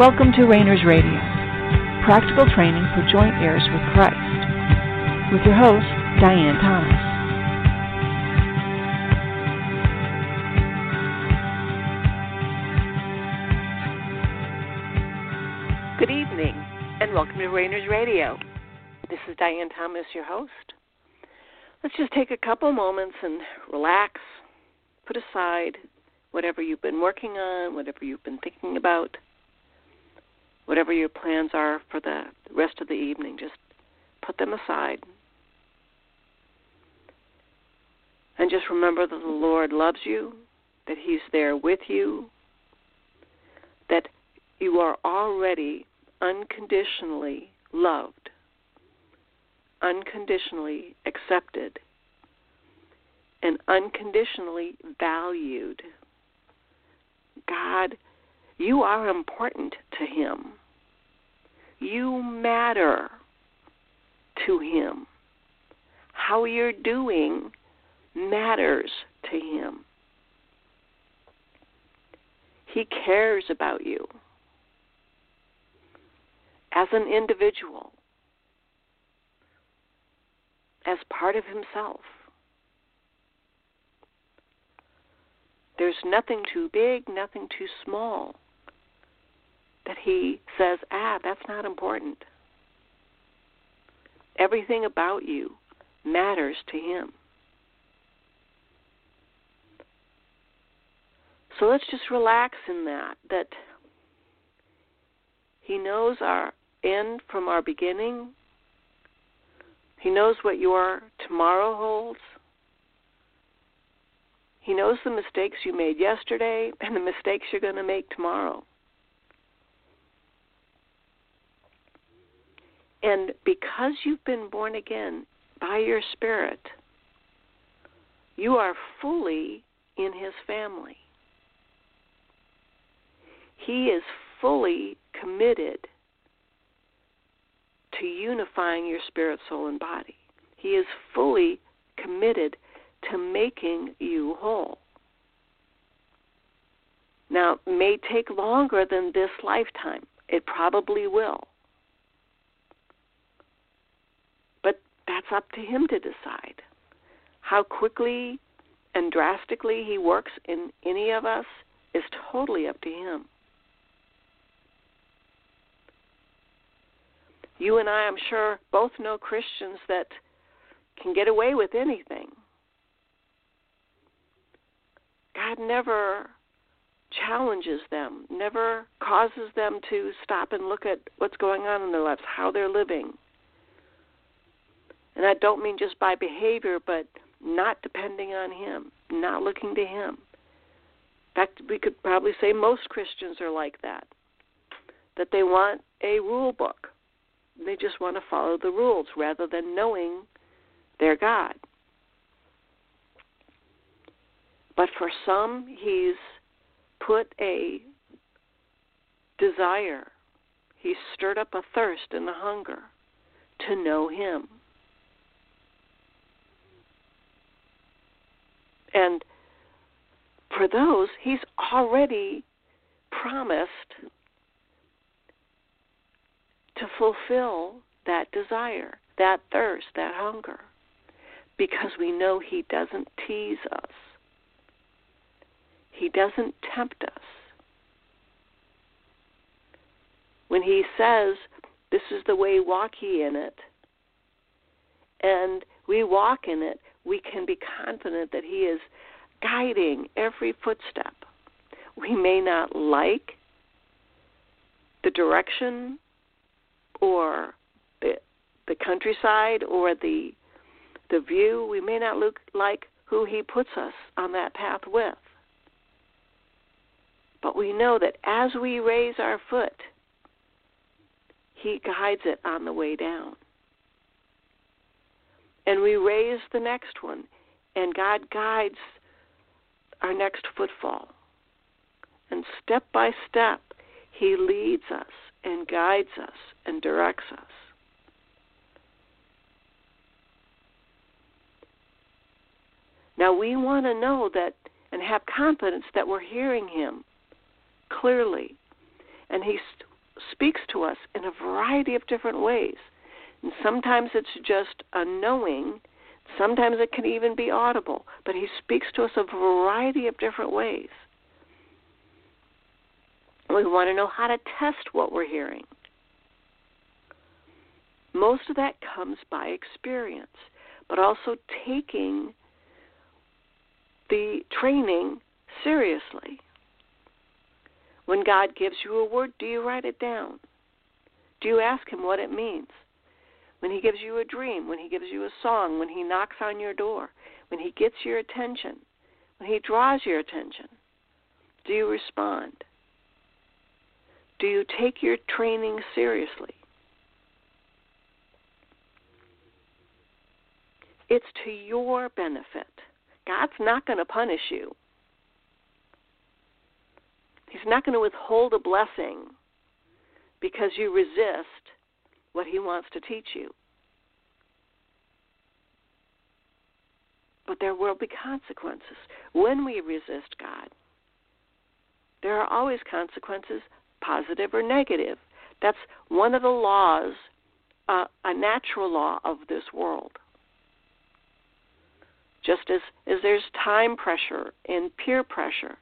Welcome to Rainers Radio, practical training for joint heirs with Christ, with your host, Diane Thomas. Good evening, and welcome to Rainers Radio. This is Diane Thomas, your host. Let's just take a couple moments and relax, put aside whatever you've been working on, whatever you've been thinking about whatever your plans are for the rest of the evening, just put them aside. And just remember that the Lord loves you, that He's there with you, that you are already unconditionally loved, unconditionally accepted, and unconditionally valued. God, you are important to Him. You matter to Him. How you're doing matters to Him. He cares about you as an individual, as part of Himself. There's nothing too big, nothing too small that he says, ah, that's not important. Everything about you matters to him. So let's just relax in that, that he knows our end from our beginning. He knows what your tomorrow holds. He knows the mistakes you made yesterday and the mistakes you're going to make tomorrow. And because you've been born again by your spirit, you are fully in his family. He is fully committed to unifying your spirit, soul, and body. He is fully committed to making you whole. Now, it may take longer than this lifetime. It probably will. That's up to him to decide. How quickly and drastically he works in any of us is totally up to him. You and I, I'm sure, both know Christians that can get away with anything. God never challenges them, never causes them to stop and look at what's going on in their lives, how they're living, and I don't mean just by behavior, but not depending on Him, not looking to Him. In fact, we could probably say most Christians are like that. That they want a rule book. They just want to follow the rules rather than knowing their God. But for some, He's put a desire, He's stirred up a thirst and a hunger to know Him And for those, he's already promised to fulfill that desire, that thirst, that hunger, because we know he doesn't tease us. He doesn't tempt us. When he says, This is the way, walk ye in it, and we walk in it, we can be confident that He is guiding every footstep. We may not like the direction or the, the countryside or the the view. We may not look like who He puts us on that path with. But we know that as we raise our foot, He guides it on the way down and we raise the next one, and God guides our next footfall. And step by step, He leads us and guides us and directs us. Now we want to know that and have confidence that we're hearing Him clearly. And He speaks to us in a variety of different ways. And sometimes it's just a knowing, sometimes it can even be audible, but He speaks to us a variety of different ways. We want to know how to test what we're hearing. Most of that comes by experience, but also taking the training seriously. When God gives you a word, do you write it down? Do you ask Him what it means? When He gives you a dream, when He gives you a song, when He knocks on your door, when He gets your attention, when He draws your attention, do you respond? Do you take your training seriously? It's to your benefit. God's not going to punish you. He's not going to withhold a blessing because you resist what He wants to teach you. But there will be consequences when we resist God. There are always consequences, positive or negative. That's one of the laws, uh, a natural law of this world. Just as, as there's time pressure and peer pressure,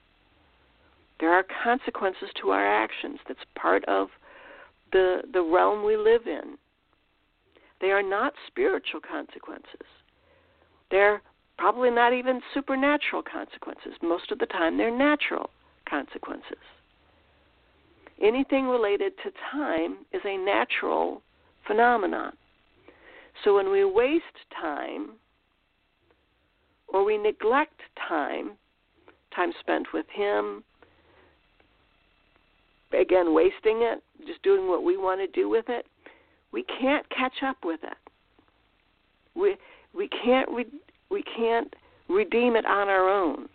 there are consequences to our actions. That's part of the, the realm we live in. They are not spiritual consequences. They're probably not even supernatural consequences. Most of the time, they're natural consequences. Anything related to time is a natural phenomenon. So when we waste time or we neglect time, time spent with Him, again, wasting it, just doing what we want to do with it, we can't catch up with it. We we can't re, we can't redeem it on our own.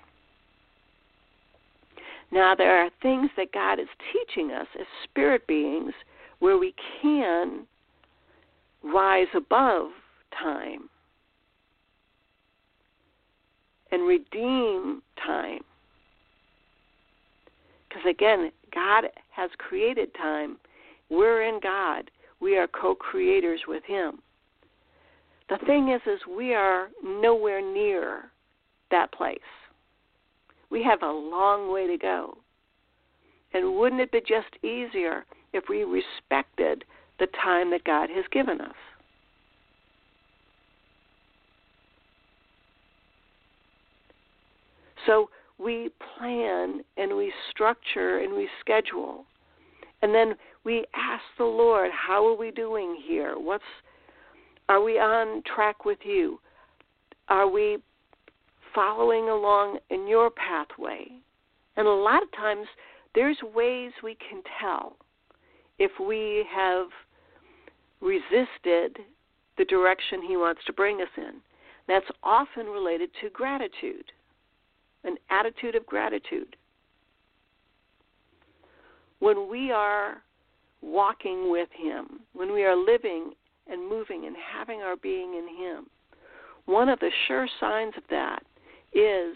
Now there are things that God is teaching us as spirit beings where we can rise above time and redeem time. Because again, God has created time. We're in God. We are co-creators with Him. The thing is, is we are nowhere near that place. We have a long way to go. And wouldn't it be just easier if we respected the time that God has given us? So we plan and we structure and we schedule. And then we ask the Lord, how are we doing here? What's are we on track with you? Are we following along in your pathway? And a lot of times there's ways we can tell if we have resisted the direction he wants to bring us in. That's often related to gratitude an attitude of gratitude. When we are walking with Him, when we are living and moving and having our being in Him, one of the sure signs of that is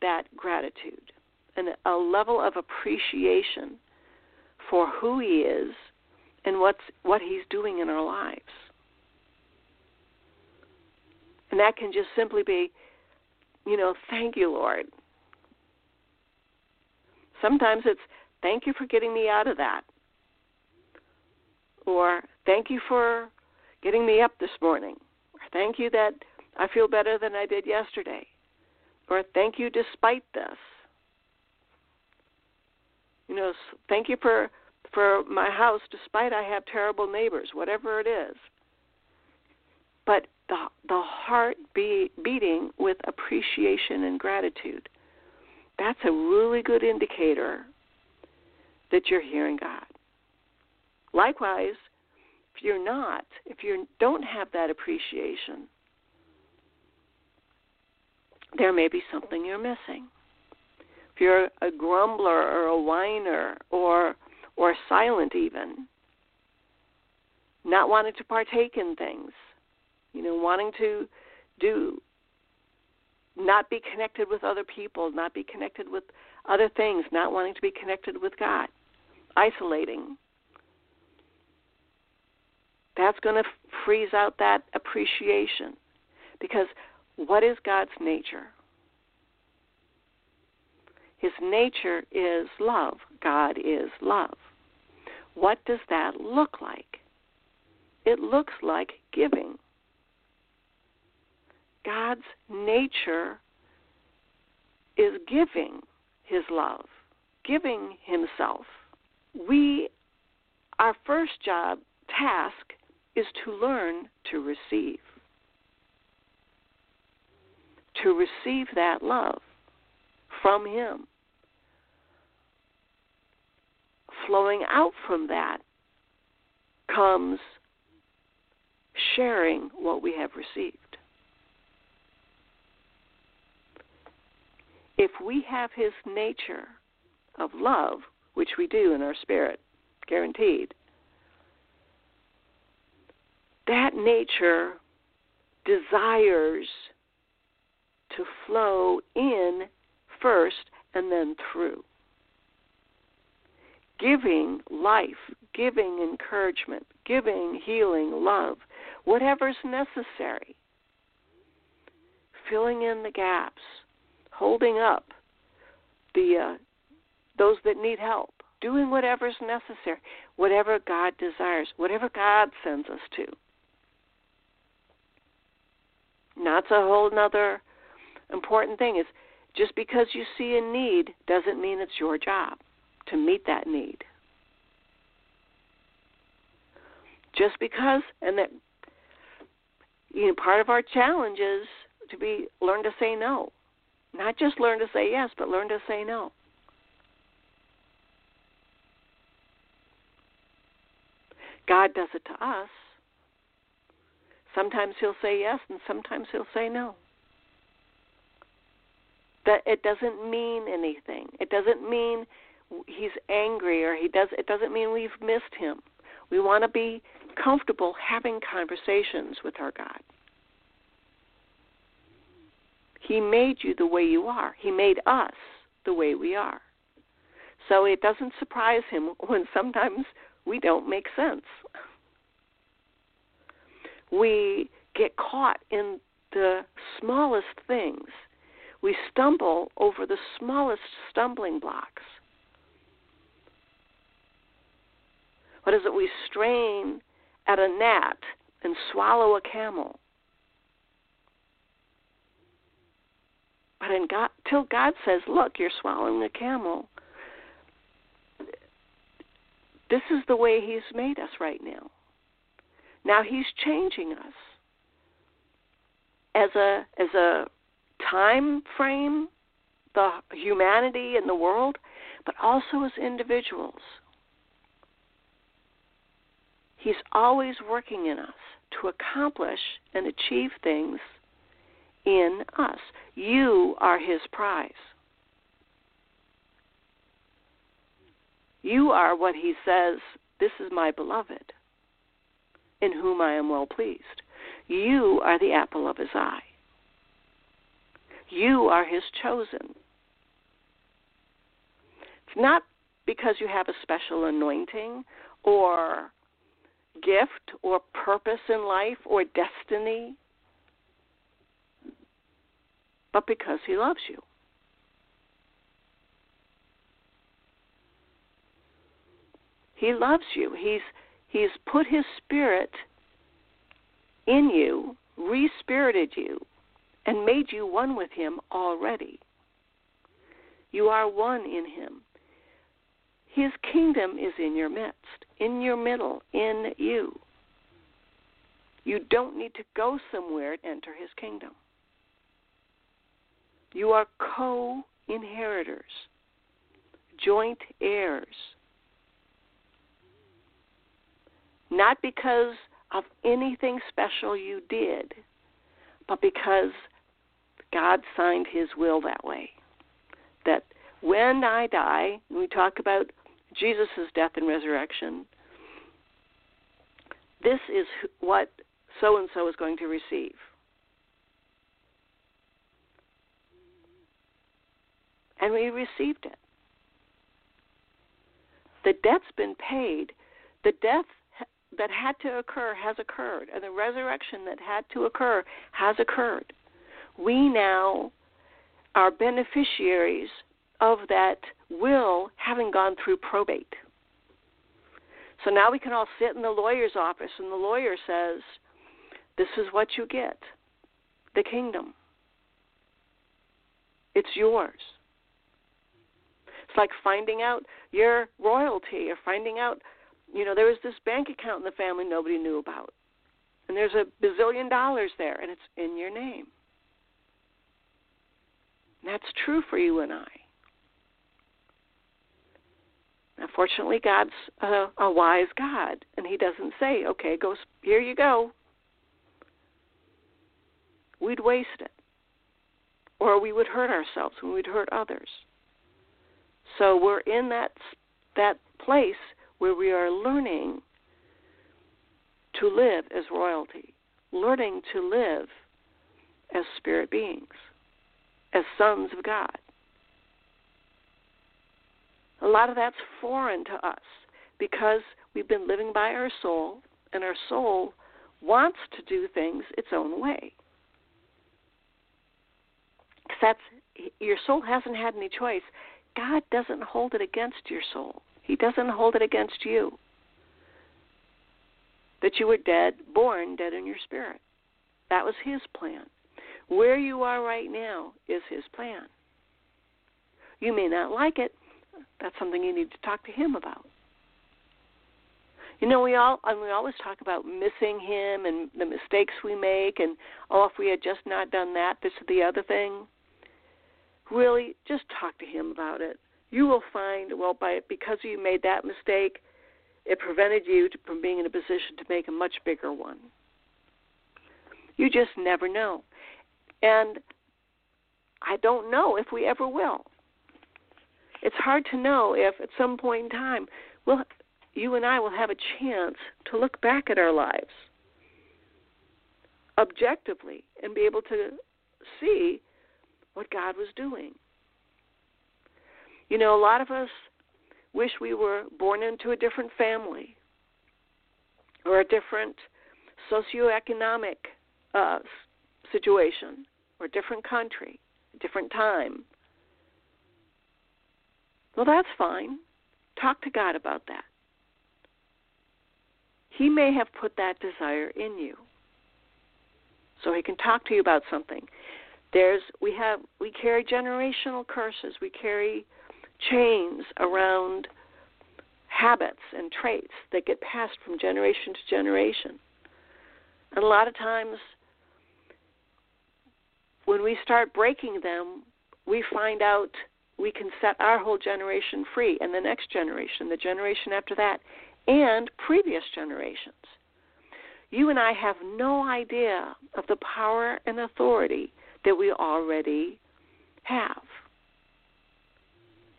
that gratitude and a level of appreciation for who He is and what's, what He's doing in our lives. And that can just simply be, you know, thank you, Lord. Sometimes it's thank you for getting me out of that. Or thank you for getting me up this morning. Or thank you that I feel better than I did yesterday. Or thank you despite this. You know, thank you for for my house despite I have terrible neighbors, whatever it is. But the the heart be, beating with appreciation and gratitude that's a really good indicator that you're hearing God. Likewise, if you're not, if you don't have that appreciation, there may be something you're missing. If you're a grumbler or a whiner or or silent even, not wanting to partake in things, you know, wanting to do not be connected with other people, not be connected with other things, not wanting to be connected with God, isolating. That's going to freeze out that appreciation. Because what is God's nature? His nature is love. God is love. What does that look like? It looks like giving. God's nature is giving his love, giving himself. We, our first job, task, is to learn to receive. To receive that love from him. Flowing out from that comes sharing what we have received. If we have his nature of love, which we do in our spirit, guaranteed, that nature desires to flow in first and then through. Giving life, giving encouragement, giving healing, love, whatever's necessary. Filling in the gaps, holding up the uh, those that need help, doing whatever's necessary, whatever God desires, whatever God sends us to. That's a whole other important thing is just because you see a need doesn't mean it's your job to meet that need. Just because and that you know part of our challenge is to be learn to say no. Not just learn to say yes, but learn to say no. God does it to us. Sometimes he'll say yes and sometimes he'll say no. That it doesn't mean anything. It doesn't mean he's angry or he does it doesn't mean we've missed him. We want to be comfortable having conversations with our God. He made you the way you are. He made us the way we are. So it doesn't surprise him when sometimes we don't make sense. We get caught in the smallest things. We stumble over the smallest stumbling blocks. What is it? We strain at a gnat and swallow a camel. But in God, till God says, "Look, you're swallowing the camel," this is the way He's made us right now. Now He's changing us as a as a time frame, the humanity and the world, but also as individuals. He's always working in us to accomplish and achieve things in us. You are his prize. You are what he says, This is my beloved, in whom I am well pleased. You are the apple of his eye. You are his chosen. It's not because you have a special anointing or gift or purpose in life or destiny, but because He loves you. He loves you. He's He's put His Spirit in you, respirited you, and made you one with Him already. You are one in Him. His kingdom is in your midst, in your middle, in you. You don't need to go somewhere to enter his kingdom. You are co inheritors, joint heirs. Not because of anything special you did, but because God signed his will that way. That when I die, we talk about Jesus' death and resurrection, this is what so and so is going to receive. And we received it. The debt's been paid. The death that had to occur has occurred, and the resurrection that had to occur has occurred. We now are beneficiaries of that will having gone through probate. So now we can all sit in the lawyer's office, and the lawyer says, This is what you get the kingdom. It's yours. It's like finding out your royalty or finding out, you know, there was this bank account in the family nobody knew about. And there's a bazillion dollars there, and it's in your name. And that's true for you and I. Now, fortunately, God's a, a wise God, and He doesn't say, "Okay, go here you go." We'd waste it, or we would hurt ourselves, and we'd hurt others. So we're in that that place where we are learning to live as royalty, learning to live as spirit beings, as sons of God. A lot of that's foreign to us because we've been living by our soul, and our soul wants to do things its own way. That's your soul hasn't had any choice. God doesn't hold it against your soul. He doesn't hold it against you. That you were dead, born dead in your spirit. That was His plan. Where you are right now is His plan. You may not like it, that's something you need to talk to him about. You know, we all and we always talk about missing him and the mistakes we make, and oh, if we had just not done that, this or the other thing. Really, just talk to him about it. You will find, well, by because you made that mistake, it prevented you from being in a position to make a much bigger one. You just never know, and I don't know if we ever will it's hard to know if at some point in time we'll, you and I will have a chance to look back at our lives objectively and be able to see what God was doing. You know, a lot of us wish we were born into a different family or a different socioeconomic uh, situation or a different country, a different time. Well, that's fine. Talk to God about that. He may have put that desire in you. So he can talk to you about something. There's we have we carry generational curses. We carry chains around habits and traits that get passed from generation to generation. And a lot of times when we start breaking them, we find out we can set our whole generation free and the next generation, the generation after that, and previous generations. You and I have no idea of the power and authority that we already have.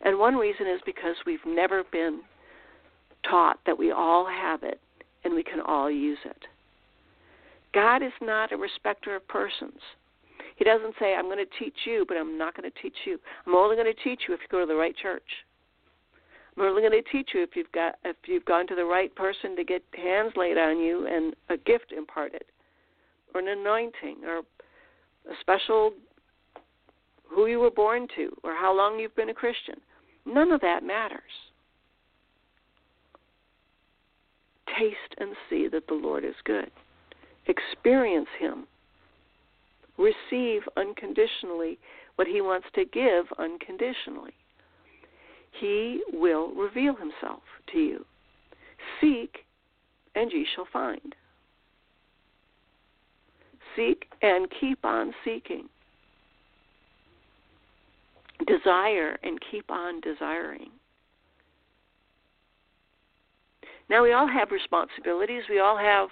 And one reason is because we've never been taught that we all have it and we can all use it. God is not a respecter of persons. He doesn't say, I'm going to teach you, but I'm not going to teach you. I'm only going to teach you if you go to the right church. I'm only going to teach you if you've got if you've gone to the right person to get hands laid on you and a gift imparted, or an anointing, or a special who you were born to, or how long you've been a Christian. None of that matters. Taste and see that the Lord is good. Experience Him receive unconditionally what he wants to give unconditionally. He will reveal himself to you. Seek, and ye shall find. Seek and keep on seeking. Desire and keep on desiring. Now, we all have responsibilities. We all have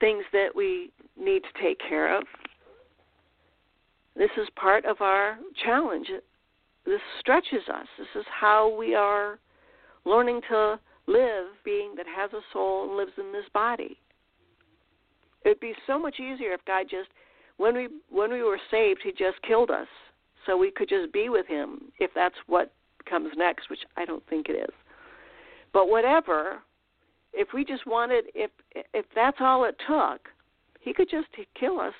things that we need to take care of. This is part of our challenge. This stretches us. This is how we are learning to live, being that has a soul and lives in this body. It'd be so much easier if God just, when we when we were saved, He just killed us, so we could just be with Him. If that's what comes next, which I don't think it is. But whatever, if we just wanted, if if that's all it took, he could just kill us,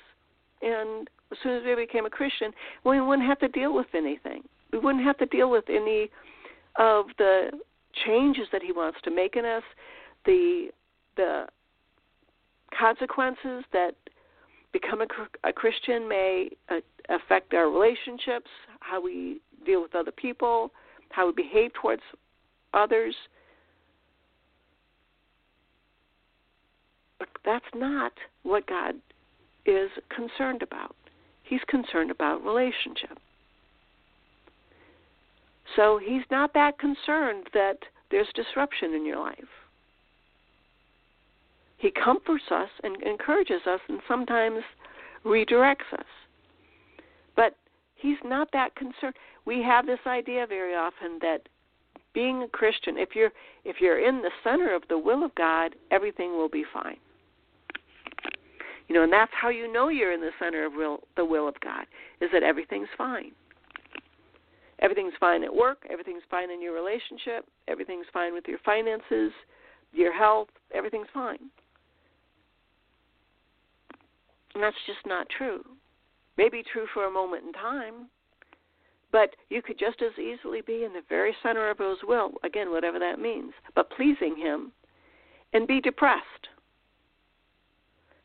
and as soon as we became a Christian, we wouldn't have to deal with anything. We wouldn't have to deal with any of the changes that he wants to make in us, the the consequences that become a, a Christian may uh, affect our relationships, how we deal with other people, how we behave towards others. But that's not what God is concerned about. He's concerned about relationship. So he's not that concerned that there's disruption in your life. He comforts us and encourages us and sometimes redirects us. But he's not that concerned. We have this idea very often that being a Christian, if you're if you're in the center of the will of God, everything will be fine. You know, and that's how you know you're in the center of will, the will of God, is that everything's fine. Everything's fine at work, everything's fine in your relationship, everything's fine with your finances, your health, everything's fine. And that's just not true. Maybe true for a moment in time, but you could just as easily be in the very center of His will, again, whatever that means, but pleasing Him, and be depressed.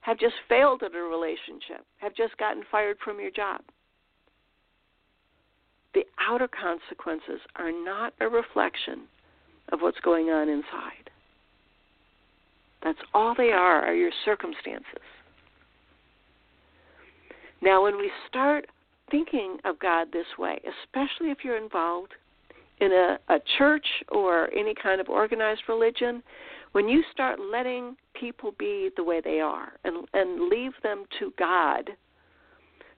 Have just failed at a relationship, have just gotten fired from your job. The outer consequences are not a reflection of what's going on inside. That's all they are, are your circumstances. Now, when we start thinking of God this way, especially if you're involved in a, a church or any kind of organized religion, when you start letting people be the way they are and, and leave them to God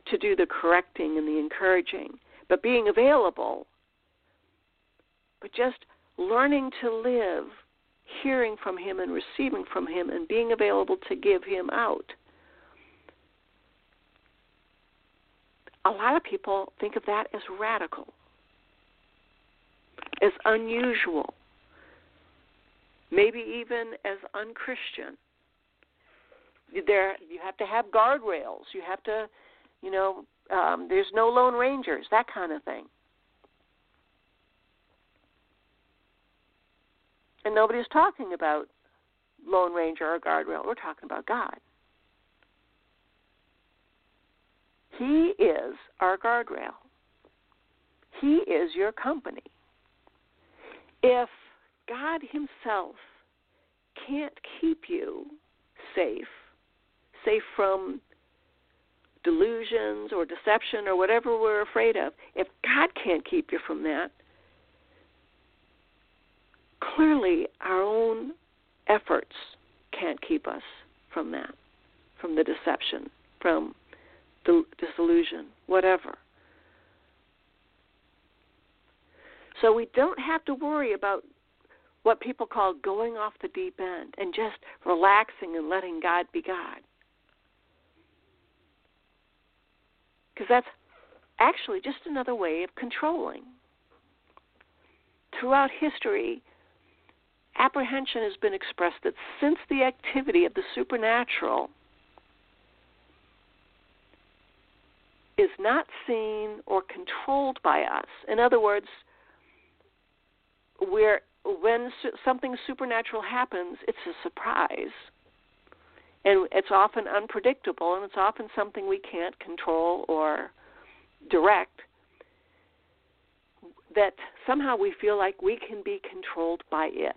to do the correcting and the encouraging, but being available, but just learning to live hearing from Him and receiving from Him and being available to give Him out a lot of people think of that as radical, as unusual, maybe even as unchristian. There, you have to have guardrails. You have to, you know, um, there's no lone rangers, that kind of thing. And nobody's talking about lone ranger or guardrail. We're talking about God. He is our guardrail. He is your company. If God Himself can't keep you safe, safe from delusions or deception or whatever we're afraid of, if God can't keep you from that, clearly our own efforts can't keep us from that, from the deception, from disillusion, whatever. So we don't have to worry about what people call going off the deep end and just relaxing and letting God be God. Because that's actually just another way of controlling. Throughout history, apprehension has been expressed that since the activity of the supernatural is not seen or controlled by us. In other words, where when something supernatural happens, it's a surprise. And it's often unpredictable, and it's often something we can't control or direct. That somehow we feel like we can be controlled by it.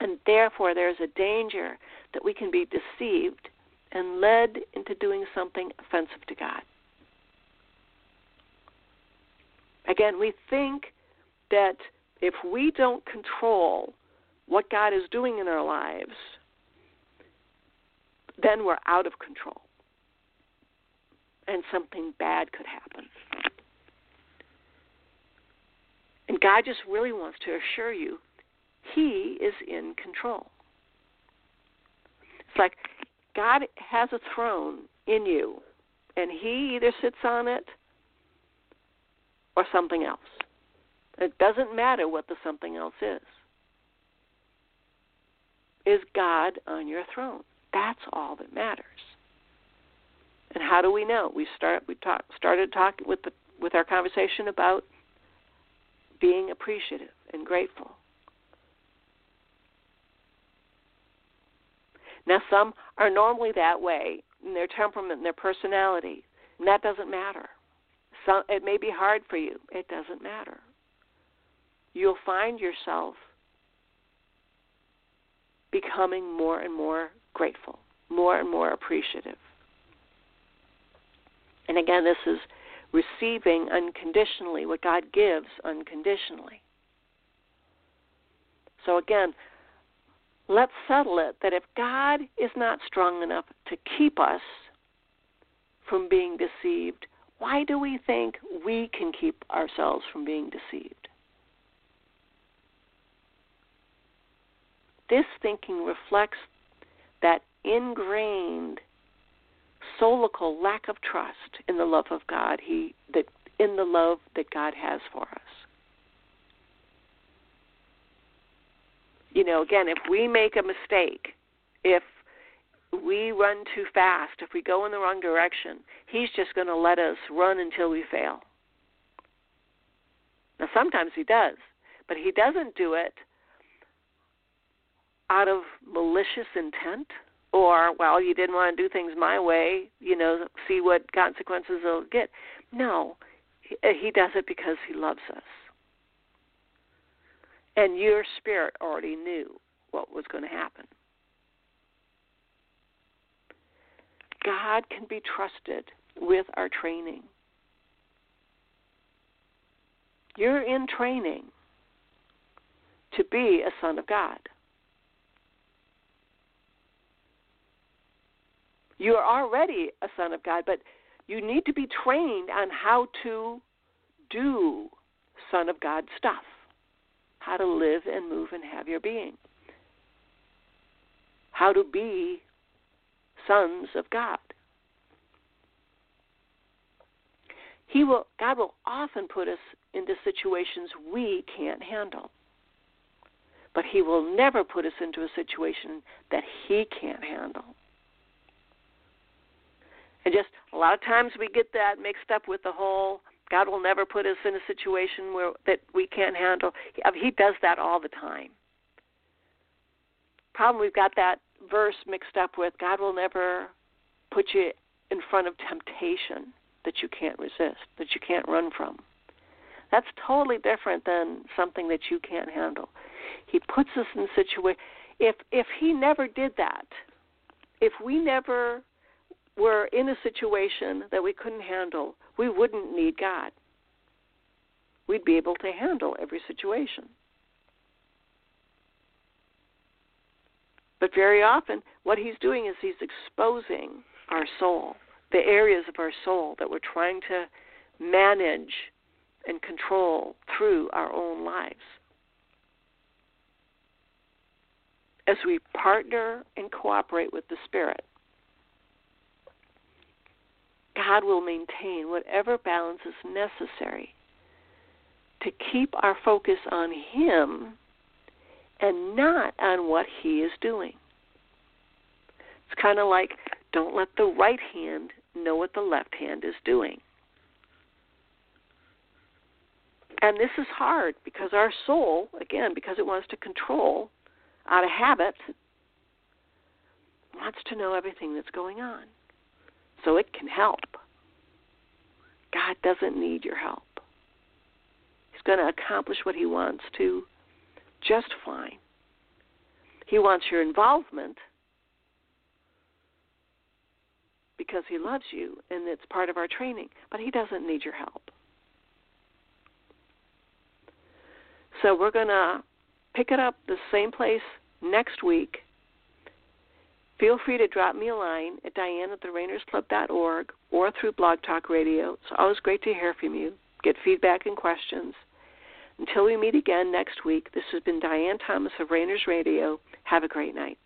And therefore, there's a danger that we can be deceived and led into doing something offensive to God. Again, we think that if we don't control what God is doing in our lives, then we're out of control. And something bad could happen. And God just really wants to assure you He is in control. It's like God has a throne in you, and He either sits on it or something else. It doesn't matter what the something else is. is God on your throne? That's all that matters. And how do we know? We start we talk, started talking with the with our conversation about being appreciative and grateful. Now, some are normally that way in their temperament and their personality, and that doesn't matter. Some, it may be hard for you. It doesn't matter. You'll find yourself becoming more and more grateful, more and more appreciative. And again, this is receiving unconditionally what God gives unconditionally. So again, let's settle it that if God is not strong enough to keep us from being deceived, why do we think we can keep ourselves from being deceived? This thinking reflects that ingrained soulical lack of trust in the love of God he that in the love that God has for us. You know, again, if we make a mistake, if we run too fast, if we go in the wrong direction, he's just going to let us run until we fail. Now sometimes he does, but he doesn't do it out of malicious intent or well you didn't want to do things my way you know see what consequences it'll get no he, does it because he loves us and your spirit already knew what was going to happen. God can be trusted with our training. You're in training to be a son of god. You are already a son of God, but you need to be trained on how to do son of God stuff, how to live and move and have your being, how to be sons of God. He will God will often put us into situations we can't handle. But he will never put us into a situation that he can't handle. And just a lot of times we get that mixed up with the whole God will never put us in a situation where that we can't handle. He, I mean, he does that all the time. Problem we've got that verse mixed up with God will never put you in front of temptation that you can't resist, that you can't run from. That's totally different than something that you can't handle. He puts us in situation if if he never did that, if we never were in a situation that we couldn't handle, we wouldn't need God. We'd be able to handle every situation. But very often, what he's doing is he's exposing our soul, the areas of our soul that we're trying to manage and control through our own lives. As we partner and cooperate with the Spirit, God will maintain whatever balance is necessary to keep our focus on Him and not on what He is doing. It's kind of like don't let the right hand know what the left hand is doing. And this is hard because our soul, again, because it wants to control out of habit, wants to know everything that's going on so it can help. God doesn't need your help. He's going to accomplish what He wants to just fine. He wants your involvement because He loves you and it's part of our training, but He doesn't need your help. So we're going to pick it up the same place next week Feel free to drop me a line at diane at therainersclub.org or through Blog Talk Radio. It's always great to hear from you, get feedback and questions. Until we meet again next week, this has been Diane Thomas of Rainers Radio. Have a great night.